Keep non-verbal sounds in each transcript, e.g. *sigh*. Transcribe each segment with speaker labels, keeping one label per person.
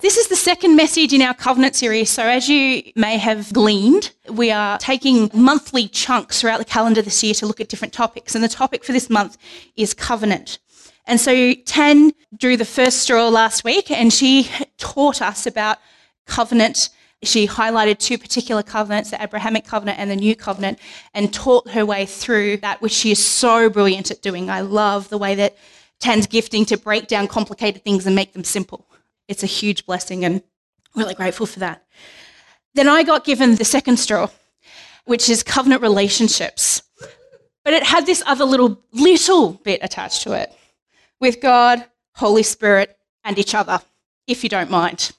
Speaker 1: This is the second message in our covenant series. So, as you may have gleaned, we are taking monthly chunks throughout the calendar this year to look at different topics. And the topic for this month is covenant. And so, Tan drew the first straw last week and she taught us about covenant. She highlighted two particular covenants, the Abrahamic covenant and the New covenant, and taught her way through that, which she is so brilliant at doing. I love the way that Tan's gifting to break down complicated things and make them simple. It's a huge blessing and really grateful for that. Then I got given the second straw, which is covenant relationships. But it had this other little little bit attached to it with God, Holy Spirit, and each other, if you don't mind.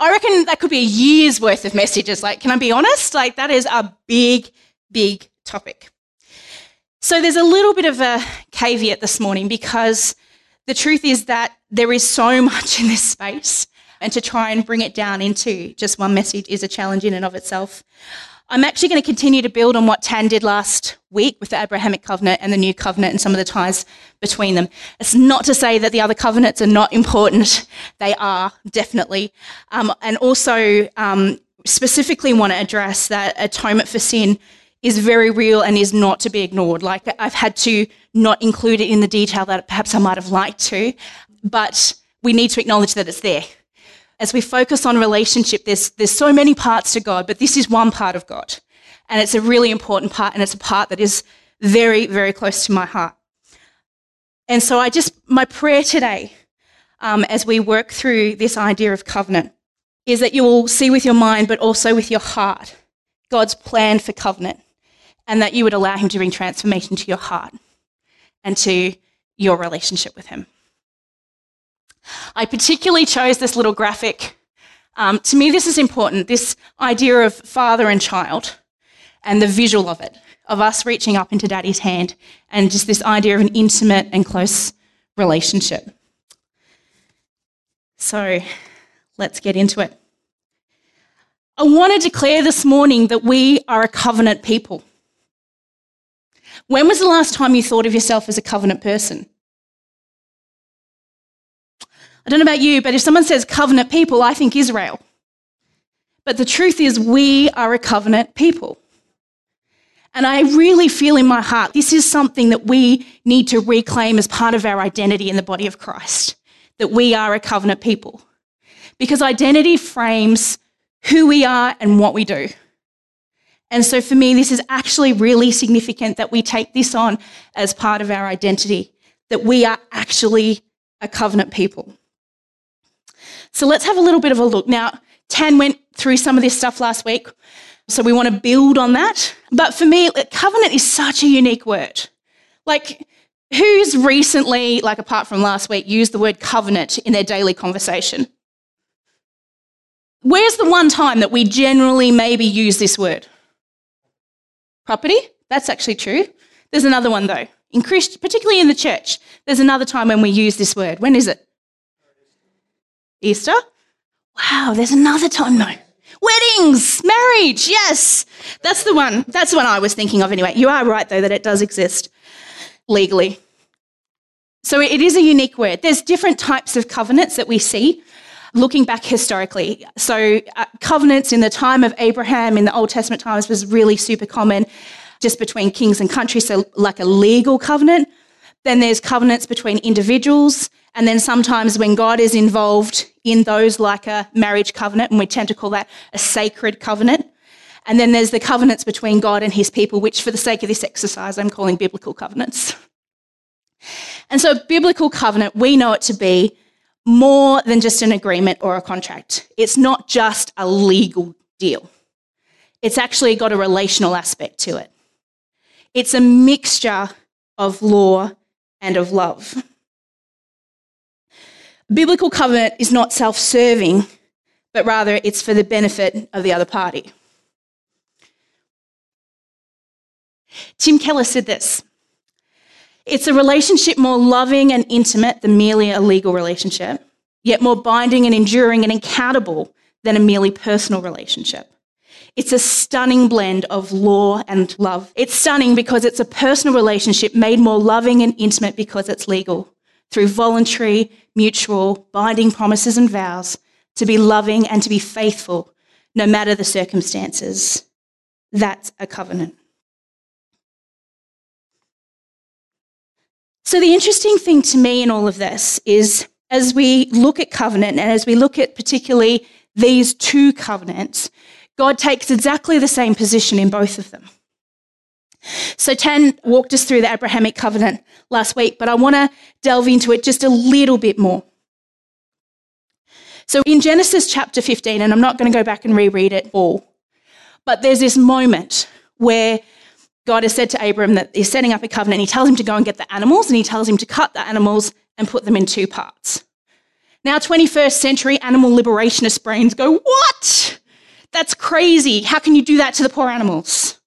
Speaker 1: I reckon that could be a year's worth of messages. Like, can I be honest? Like, that is a big, big topic. So, there's a little bit of a caveat this morning because the truth is that there is so *laughs* much in this space, and to try and bring it down into just one message is a challenge in and of itself. I'm actually going to continue to build on what Tan did last week with the Abrahamic covenant and the new covenant and some of the ties between them. It's not to say that the other covenants are not important. *laughs* They are, definitely. Um, and also, um, specifically want to address that atonement for sin is very real and is not to be ignored. Like I've had to not include it in the detail that perhaps I might have liked to, but we need to acknowledge that it's there. As we focus on relationship, there's, there's so many parts to God, but this is one part of God. And it's a really important part, and it's a part that is very, very close to my heart. And so I just, my prayer today, um, as we work through this idea of covenant, is that you will see with your mind, but also with your heart, God's plan for covenant and that you would allow Him to bring transformation to your heart and to your relationship with Him. I particularly chose this little graphic. Um, to me, this is important this idea of father and child and the visual of it, of us reaching up into daddy's hand, and just this idea of an intimate and close relationship. So let's get into it. I want to declare this morning that we are a covenant people. When was the last time you thought of yourself as a covenant person? I don't know about you, but if someone says covenant people, I think Israel. But the truth is, we are a covenant people. And I really feel in my heart this is something that we need to reclaim as part of our identity in the body of Christ that we are a covenant people. Because identity frames who we are and what we do. And so for me, this is actually really significant that we take this on as part of our identity, that we are actually a covenant people. So let's have a little bit of a look. Now, Tan went through some of this stuff last week, so we want to build on that. But for me, covenant is such a unique word. Like, who's recently, like apart from last week, used the word covenant in their daily conversation? Where's the one time that we generally maybe use this word? Property. That's actually true. There's another one though. In Christ, particularly in the church, there's another time when we use this word. When is it? Easter? Wow, there's another time though. Weddings, marriage, yes. That's the one. That's the one I was thinking of anyway. You are right though that it does exist legally. So it is a unique word. There's different types of covenants that we see looking back historically. So, uh, covenants in the time of Abraham in the Old Testament times was really super common just between kings and countries, so like a legal covenant. Then there's covenants between individuals. And then sometimes when God is involved in those, like a marriage covenant, and we tend to call that a sacred covenant. And then there's the covenants between God and his people, which for the sake of this exercise, I'm calling biblical covenants. And so, biblical covenant, we know it to be more than just an agreement or a contract. It's not just a legal deal, it's actually got a relational aspect to it. It's a mixture of law and of love. Biblical covenant is not self serving, but rather it's for the benefit of the other party. Tim Keller said this it's a relationship more loving and intimate than merely a legal relationship, yet more binding and enduring and accountable than a merely personal relationship. It's a stunning blend of law and love. It's stunning because it's a personal relationship made more loving and intimate because it's legal through voluntary, mutual, binding promises and vows to be loving, and to be faithful no matter the circumstances. That's a covenant. So, the interesting thing to me in all of this is as we look at covenant and as we look at particularly these two covenants, God takes exactly the same position in both of them. So, Tan walked us through the Abrahamic covenant last week, but I want to delve into it just a little bit more. So, in Genesis chapter 15, and I'm not going to go back and reread it all, but there's this moment where God has said to Abram that he's setting up a covenant. He tells him to go and get the animals, and he tells him to cut the animals and put them in two parts. Now, 21st century animal liberationist brains go, What? That's crazy. How can you do that to the poor animals?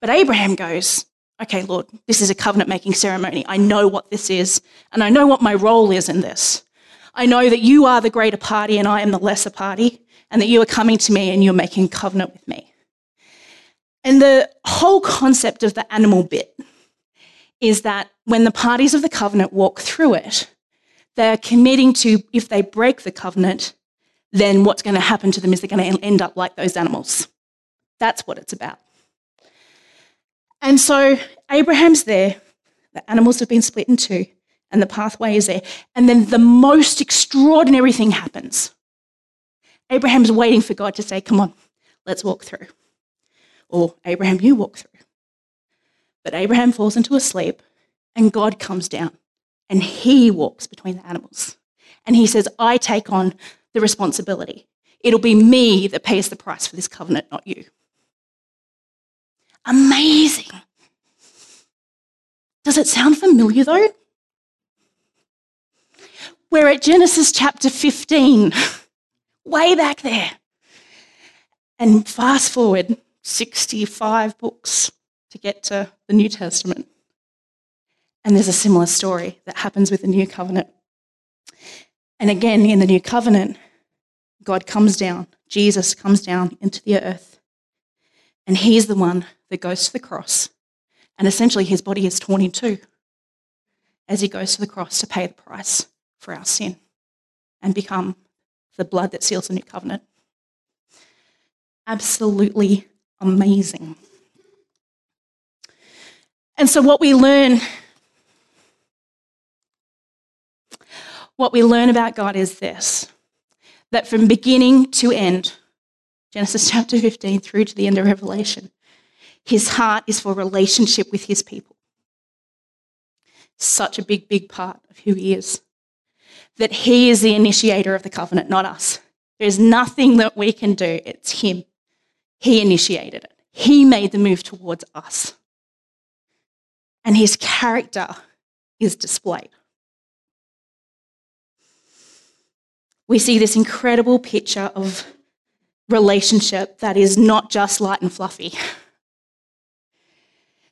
Speaker 1: But Abraham goes, Okay, Lord, this is a covenant making ceremony. I know what this is, and I know what my role is in this. I know that you are the greater party and I am the lesser party, and that you are coming to me and you're making covenant with me. And the whole concept of the animal bit is that when the parties of the covenant walk through it, they're committing to, if they break the covenant, then what's going to happen to them is they're going to end up like those animals. That's what it's about. And so Abraham's there, the animals have been split in two, and the pathway is there. And then the most extraordinary thing happens. Abraham's waiting for God to say, Come on, let's walk through or Abraham, you walk through. But Abraham falls into a sleep, and God comes down and he walks between the animals. And he says, I take on the responsibility. It'll be me that pays the price for this covenant, not you. Amazing. Does it sound familiar though? We're at Genesis chapter 15, *laughs* way back there. And fast forward 65 books to get to the New Testament. And there's a similar story that happens with the New Covenant. And again, in the New Covenant, God comes down, Jesus comes down into the earth, and he's the one that goes to the cross. And essentially, his body is torn in two as he goes to the cross to pay the price for our sin and become the blood that seals the new covenant. Absolutely amazing. And so, what we learn, what we learn about God is this that from beginning to end, Genesis chapter 15 through to the end of Revelation, his heart is for relationship with his people. Such a big, big part of who he is. That he is the initiator of the covenant, not us. There's nothing that we can do, it's him. He initiated it, He made the move towards us. And His character is displayed. We see this incredible picture of relationship that is not just light and fluffy.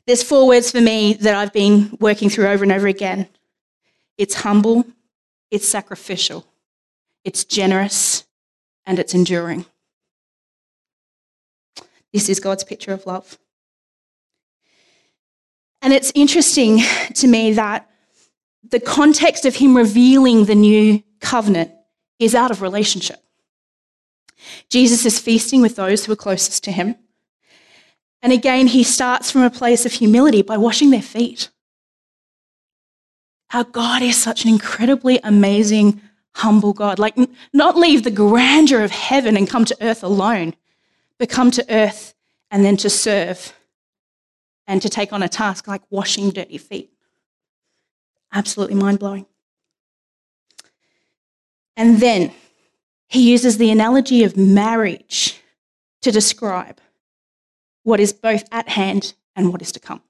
Speaker 1: There's four words for me that I've been working through over and over again it's humble, it's sacrificial, it's generous, and it's enduring. This is God's picture of love. And it's interesting to me that the context of him revealing the new covenant is out of relationship. Jesus is feasting with those who are closest to him. And again, he starts from a place of humility by washing their feet. Our God is such an incredibly amazing, humble God. Like, not leave the grandeur of heaven and come to earth alone, but come to earth and then to serve and to take on a task like washing dirty feet. Absolutely mind blowing. And then he uses the analogy of marriage to describe what is both at hand and what is to come.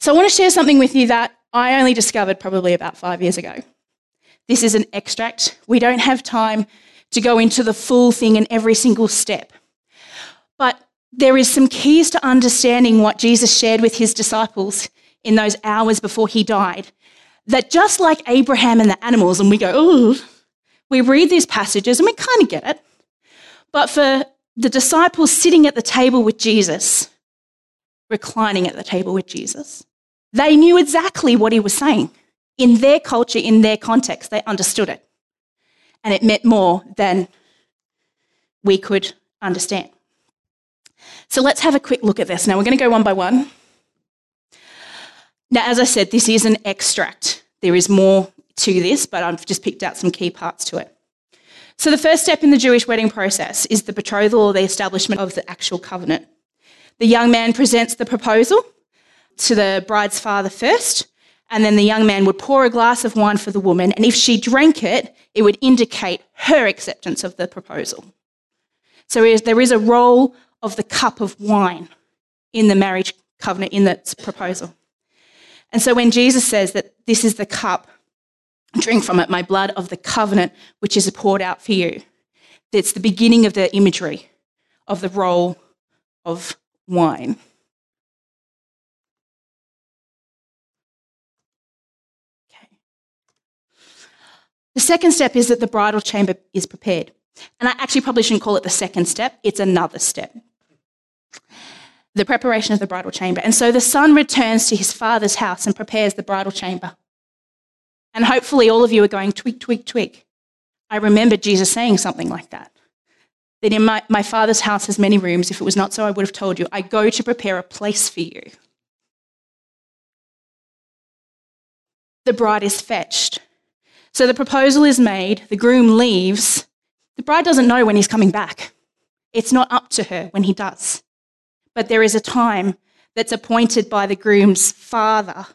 Speaker 1: So I want to share something with you that I only discovered probably about five years ago. This is an extract. We don't have time to go into the full thing in every single step. But there is some keys to understanding what Jesus shared with his disciples in those hours before he died. That just like Abraham and the animals, and we go, oh, we read these passages and we kind of get it. But for the disciples sitting at the table with Jesus, reclining at the table with Jesus, they knew exactly what he was saying. In their culture, in their context, they understood it. And it meant more than we could understand. So let's have a quick look at this. Now we're going to go one by one. Now, as I said, this is an extract. There is more to this, but I've just picked out some key parts to it. So, the first step in the Jewish wedding process is the betrothal or the establishment of the actual covenant. The young man presents the proposal to the bride's father first, and then the young man would pour a glass of wine for the woman, and if she drank it, it would indicate her acceptance of the proposal. So there is a role of the cup of wine in the marriage covenant, in that proposal. And so when Jesus says that this is the cup, drink from it, my blood of the covenant, which is poured out for you, that's the beginning of the imagery of the role of wine. The second step is that the bridal chamber is prepared. And I actually probably shouldn't call it the second step, it's another step. The preparation of the bridal chamber. And so the son returns to his father's house and prepares the bridal chamber. And hopefully, all of you are going, twig, twig, twig. I remember Jesus saying something like that. That in my, my father's house has many rooms. If it was not so, I would have told you. I go to prepare a place for you. The bride is fetched. So the proposal is made, the groom leaves, the bride doesn't know when he's coming back. It's not up to her when he does. But there is a time that's appointed by the groom's father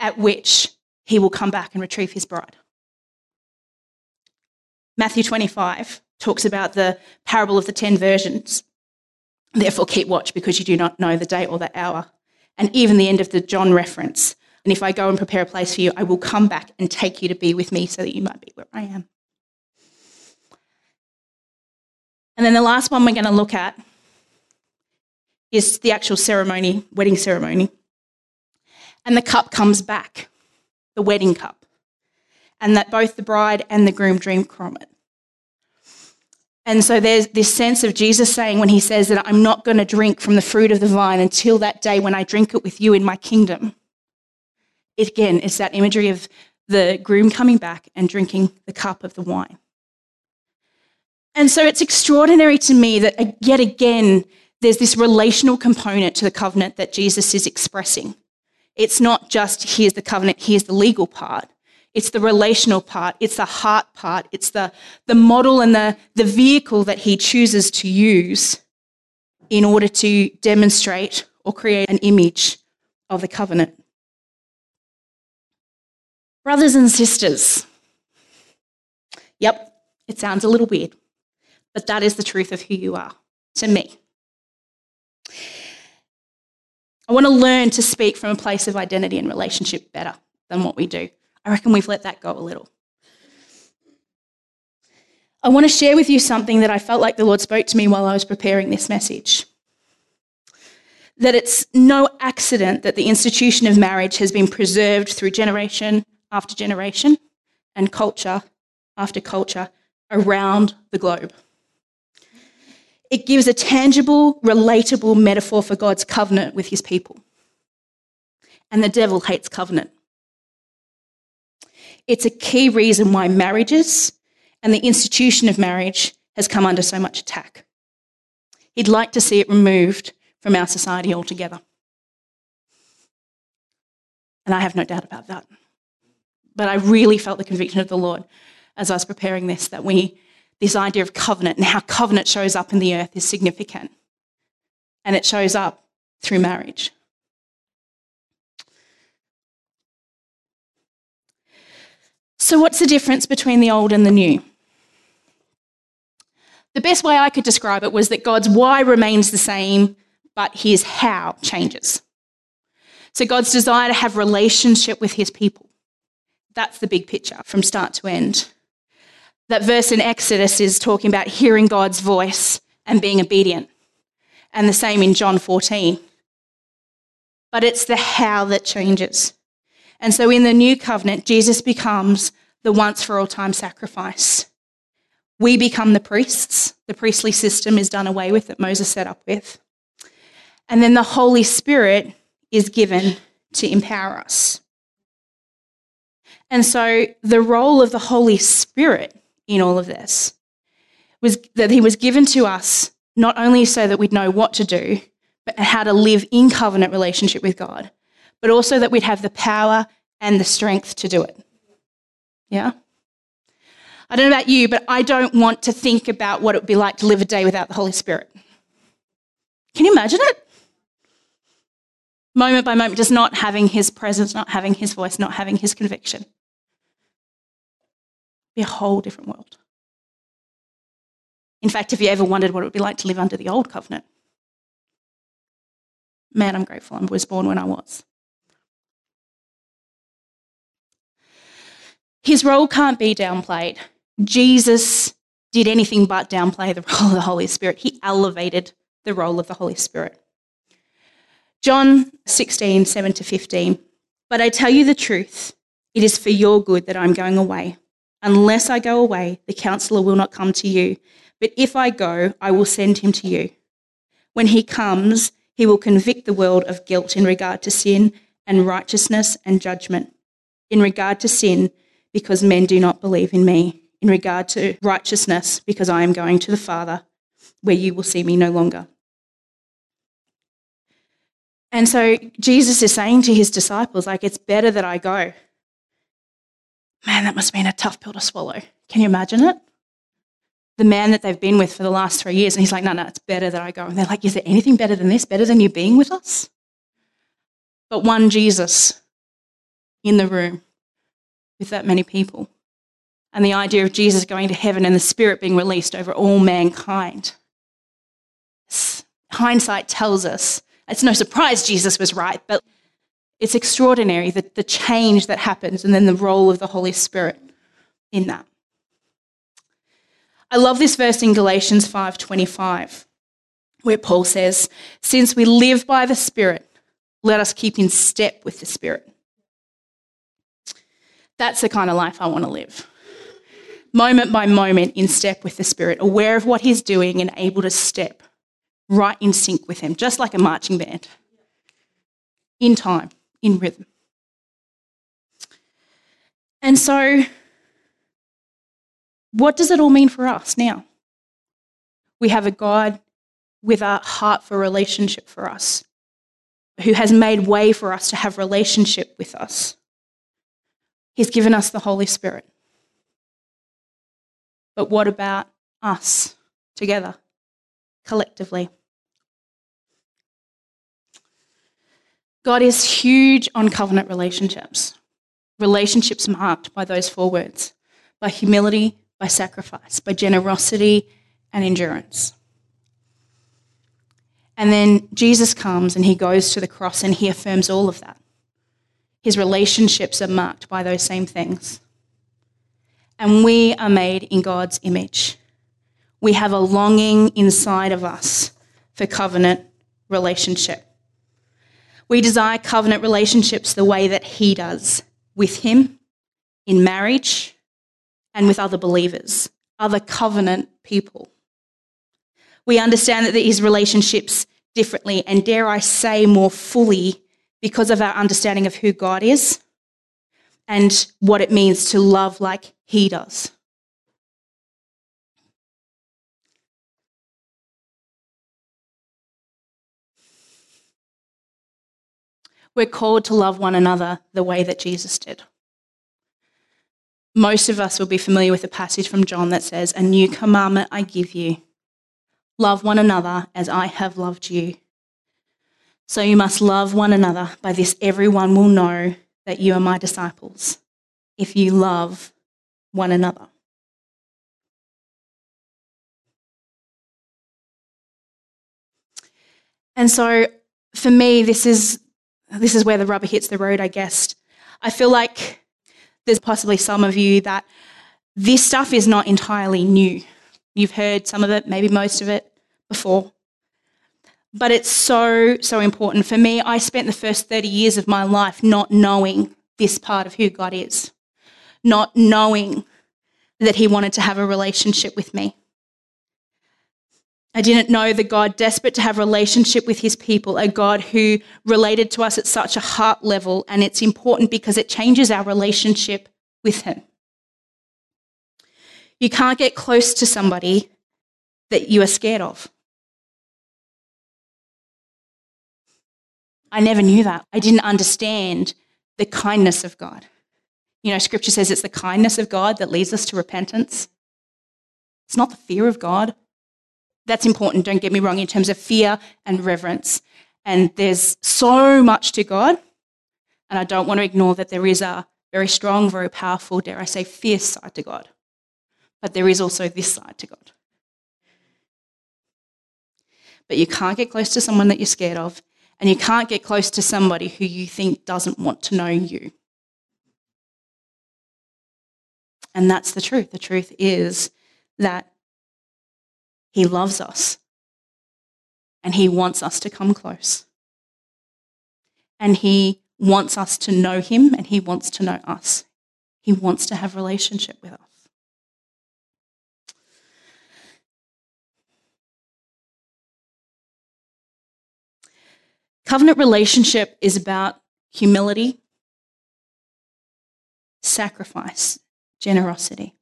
Speaker 1: at which he will come back and retrieve his bride. Matthew 25 talks about the parable of the ten virgins. Therefore, keep watch because you do not know the day or the hour. And even the end of the John reference. And if I go and prepare a place for you, I will come back and take you to be with me so that you might be where I am. And then the last one we're going to look at is the actual ceremony, wedding ceremony. And the cup comes back, the wedding cup, and that both the bride and the groom drink from it. And so there's this sense of Jesus saying, when he says that I'm not going to drink from the fruit of the vine until that day when I drink it with you in my kingdom. Again, it's that imagery of the groom coming back and drinking the cup of the wine. And so it's extraordinary to me that uh, yet again, there's this relational component to the covenant that Jesus is expressing. It's not just here's the covenant, here's the legal part. It's the relational part, it's the heart part, it's the, the model and the, the vehicle that he chooses to use in order to demonstrate or create an image of the covenant. Brothers and sisters, yep, it sounds a little weird but that is the truth of who you are to me. I want to learn to speak from a place of identity and relationship better than what we do. I reckon we've let that go a little. I want to share with you something that I felt like the Lord spoke to me while I was preparing this message. That it's no accident that the institution of marriage has been preserved through generation after generation and culture after culture around the globe. It gives a tangible, relatable metaphor for God's covenant with his people. And the devil hates covenant. It's a key reason why marriages and the institution of marriage has come under so much attack. He'd like to see it removed from our society altogether. And I have no doubt about that. But I really felt the conviction of the Lord as I was preparing this that we this idea of covenant and how covenant shows up in the earth is significant. And it shows up through marriage. So, what's the difference between the old and the new? The best way I could describe it was that God's why remains the same, but his how changes. So, God's desire to have relationship with his people. That's the big picture from start to end. That verse in Exodus is talking about hearing God's voice and being obedient, and the same in John 14. But it's the how that changes. And so in the new covenant, Jesus becomes the once for all time sacrifice. We become the priests. The priestly system is done away with that Moses set up with. And then the Holy Spirit is given to empower us. And so the role of the Holy Spirit in all of this was that he was given to us not only so that we'd know what to do, but how to live in covenant relationship with God, but also that we'd have the power and the strength to do it. Yeah? I don't know about you, but I don't want to think about what it would be like to live a day without the Holy Spirit. Can you imagine it? Moment by moment, just not having his presence, not having his voice, not having his conviction. Be a whole different world. In fact, if you ever wondered what it would be like to live under the old covenant, man, I'm grateful I was born when I was. His role can't be downplayed. Jesus did anything but downplay the *laughs* role of the Holy Spirit. He elevated the role of the Holy Spirit. John 16, 7 to 15. But I tell you the truth, it is for your good that I'm going away. Unless I go away, the counselor will not come to you. But if I go, I will send him to you. When he comes, he will convict the world of guilt in regard to sin and righteousness and judgment. In regard to sin, because men do not believe in me. In regard to righteousness, because I am going to the Father, where you will see me no longer. And so Jesus is saying to his disciples, like, it's better that I go. Man, that must have been a tough pill to swallow. Can you imagine it? The man that they've been with for the last three years, and he's like, no, no, it's better that I go. And they're like, is there anything better than this? Better than you being with us? But one Jesus in the room with that many people. And the idea of Jesus going to heaven and the Spirit being released over all mankind. Hindsight tells us it's no surprise Jesus was right, but it's extraordinary that the change that happens and then the role of the Holy Spirit in that. I love this verse in Galatians 5:25 where Paul says, "Since we live by the Spirit, let us keep in step with the Spirit." That's the kind of life I want to live. Moment by moment in step with the Spirit, aware of what he's doing and able to step right in sync with him, just like a marching band. In time in rhythm. And so, what does it all mean for us now? We have a God with a heart for relationship for us, who has made way for us to have relationship with us. He's given us the Holy Spirit. But what about us together, collectively? God is huge on covenant relationships. Relationships marked by those four words by humility, by sacrifice, by generosity and endurance. And then Jesus comes and he goes to the cross and he affirms all of that. His relationships are marked by those same things. And we are made in God's image. We have a longing inside of us for covenant relationship. We desire covenant relationships the way that He does with Him, in marriage, and with other believers, other covenant people. We understand that these relationships differently and, dare I say, more fully because of our understanding of who God is and what it means to love like He does. We're called to love one another the way that Jesus did. Most of us will be familiar with a passage from John that says, A new commandment I give you love one another as I have loved you. So you must love one another. By this, everyone will know that you are my disciples, if you love one another. And so for me, this is this is where the rubber hits the road, I guess. I feel like there's possibly some of you that this stuff is not entirely new. You've heard some of it, maybe most of it before. But it's so, so important. For me, I spent the first 30 years of my life not knowing this part of who God is, not knowing that He wanted to have a relationship with me. I didn't know the God desperate to have relationship with his people, a God who related to us at such a heart level. And it's important because it changes our relationship with him. You can't get close to somebody that you are scared of. I never knew that. I didn't understand the kindness of God. You know, scripture says it's the kindness of God that leads us to repentance. It's not the fear of God. That's important, don't get me wrong, in terms of fear and reverence. And there's so much to God. And I don't want to ignore that there is a very strong, very powerful, dare I say, fierce side to God. But there is also this side to God. But you can't get close to someone that you're scared of, and you can't get close to somebody who you think doesn't want to know you. And that's the truth. The truth is that He loves us and He wants us to come close. And He wants us to know Him and He wants to know us. He wants to have relationship with us. Covenant relationship is about humility, sacrifice, generosity,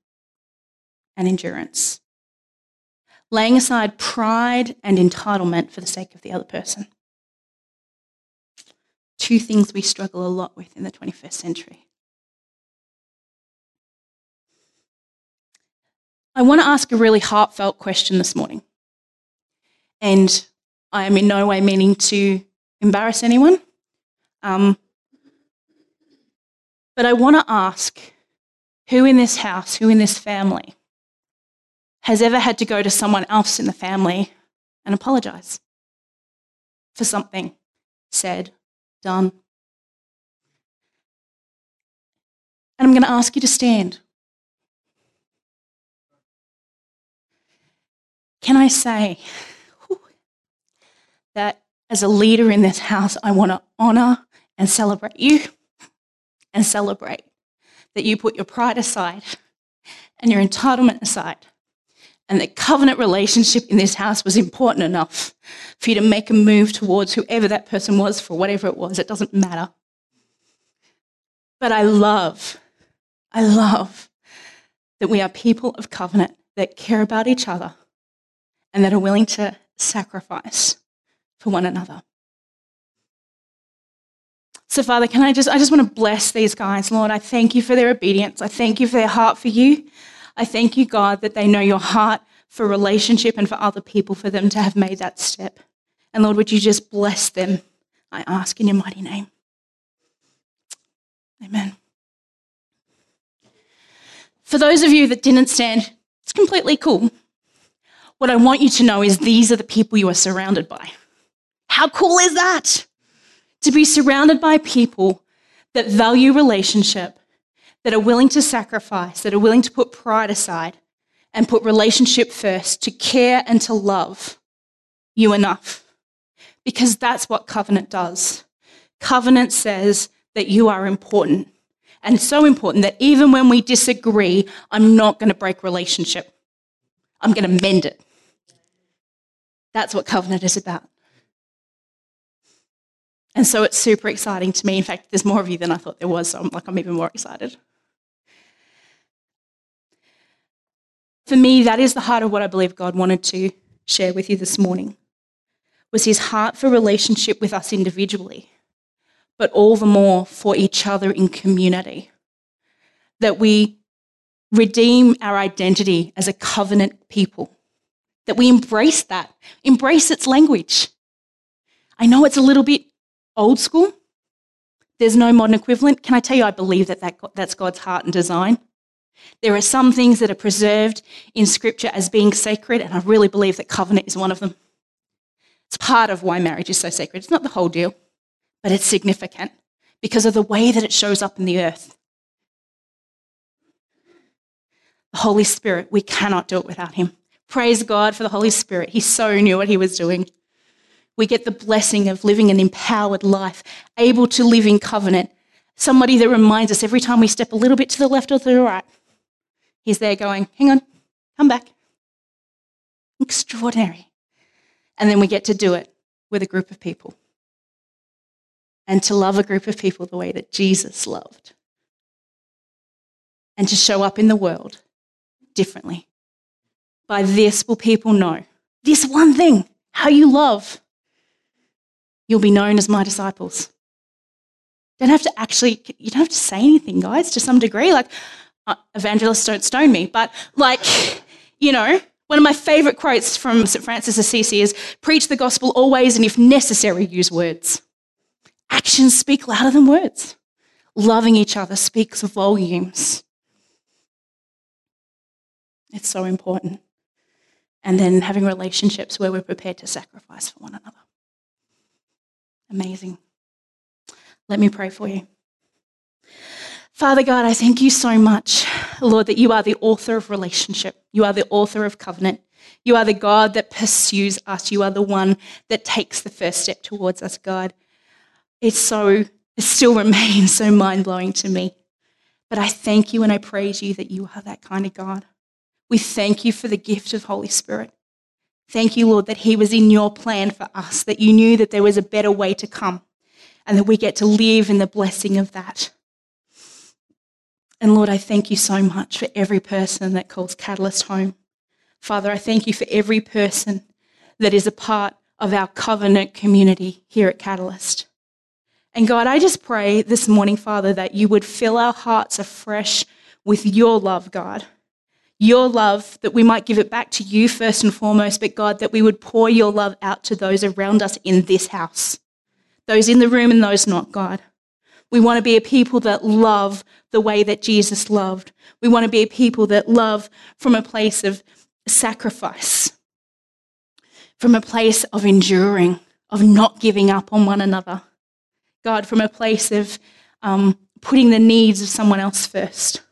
Speaker 1: and endurance. Laying aside pride and entitlement for the sake of the other person. Two things we struggle a lot with in the 21st century. I want to ask a really heartfelt question this morning. And I am in no way meaning to embarrass anyone. Um, but I want to ask who in this house, who in this family, has ever had to go to someone else in the family and apologize for something said, done? And I'm going to ask you to stand. Can I say that as a leader in this house, I want to honour and celebrate you and celebrate that you put your pride aside and your entitlement aside. And the covenant relationship in this house was important enough for you to make a move towards whoever that person was for whatever it was. It doesn't matter. But I love, I love that we are people of covenant that care about each other and that are willing to sacrifice for one another. So, Father, can I just, I just want to bless these guys, Lord. I thank you for their obedience. I thank you for their heart for you. I thank you, God, that they know your heart for relationship and for other people, for them to have made that step. And Lord, would you just bless them? I ask in your mighty name. Amen. For those of you that didn't stand, it's completely cool. What I want you to know is these are the people you are surrounded by. How cool is that? to be surrounded by people that value relationship, that are willing to sacrifice, that are willing to put pride aside and put relationship first, to care and to love you enough. Because that's what covenant does. Covenant says that you are important and so important that even when we disagree, I'm not going to break relationship. I'm going to mend it. That's what covenant is about. And so it's super exciting to me. In fact, there's more of you than I thought there was, so I'm like I'm even more excited. For me, that is the heart of what I believe God wanted to share with you this morning. Was his heart for relationship with us individually, but all the more for each other in community. That we redeem our identity as a covenant people. That we embrace that, embrace its language. I know it's a little bit old school. There's no modern equivalent. Can I tell you, I believe that, that that's God's heart and design. There are some things that are preserved in Scripture as being sacred, and I really believe that covenant is one of them. It's part of why marriage is so sacred. It's not the whole deal, but it's significant because of the way that it shows up in the earth. The Holy Spirit, we cannot do it without Him. Praise God for the Holy Spirit. He so knew what He was doing we get the blessing of living an empowered life, able to live in covenant. Somebody that reminds us every time we step a little bit to the left or to the right, he's there going, hang on, come back. Extraordinary. And then we get to do it with a group of people. And to love a group of people the way that Jesus loved. And to show up in the world differently. By this will people know. This one thing, how you love. You'll be known as my disciples. Don't have to actually, you don't have to say anything, guys, to some degree. Like, Uh, evangelists don't stone me, but like, you know, one of my favorite quotes from St. Francis of Assisi is preach the gospel always and if necessary, use words. Actions speak louder than words. Loving each other speaks volumes. It's so important. And then having relationships where we're prepared to sacrifice for one another. Amazing. Let me pray for you. Father God, I thank you so much, Lord, that you are the author of relationship. You are the author of covenant. You are the God that pursues us. You are the one that takes the first step towards us, God. It's so, it still *laughs* remains so mind blowing to me. But I thank you and I praise you that you are that kind of God. We thank you for the gift of Holy Spirit. Thank you, Lord, that He was in your plan for us, that you knew that there was a better way to come, and that we get to live in the blessing of that. And Lord, I thank you so much for every person that calls Catalyst home. Father, I thank you for every person that is a part of our covenant community here at Catalyst. And God, I just pray this morning, Father, that you would fill our hearts afresh with your love, God your love, that we might give it back to you first and foremost, but God, that we would pour your love out to those around us in this house, those in the room and those not, God. We want to be a people that love the way that Jesus loved. We want to be a people that love from a place of sacrifice, from a place of enduring, of not giving up on one another. God, from a place of um, putting the needs of someone else first.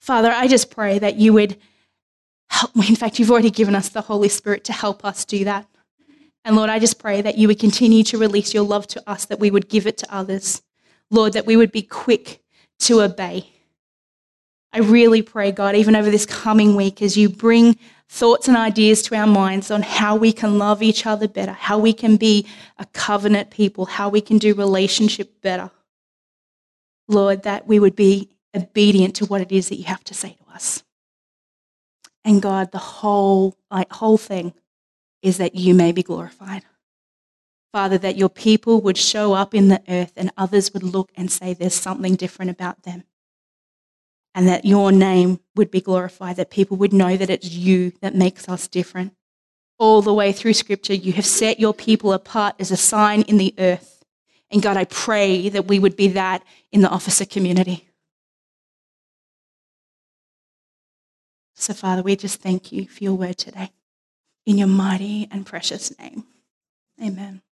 Speaker 1: Father, I just pray that you would help me. In fact, you've already given us the Holy Spirit to help us do that. And Lord, I just pray that you would continue to release your love to us, that we would give it to others. Lord, that we would be quick to obey. I really pray, God, even over this coming week, as you bring thoughts and ideas to our minds on how we can love each other better, how we can be a covenant people, how we can do relationship better. Lord, that we would be obedient to what it is that you have to say to us. And God, the whole, like, whole thing is that you may be glorified. Father, that your people would show up in the earth and others would look and say there's something different about them. And that your name would be glorified, that people would know that it's you that makes us different. All the way through Scripture, you have set your people apart as a sign in the earth. And God, I pray that we would be that in the officer community. So, Father, we just thank you for your word today. In your mighty and precious name. Amen.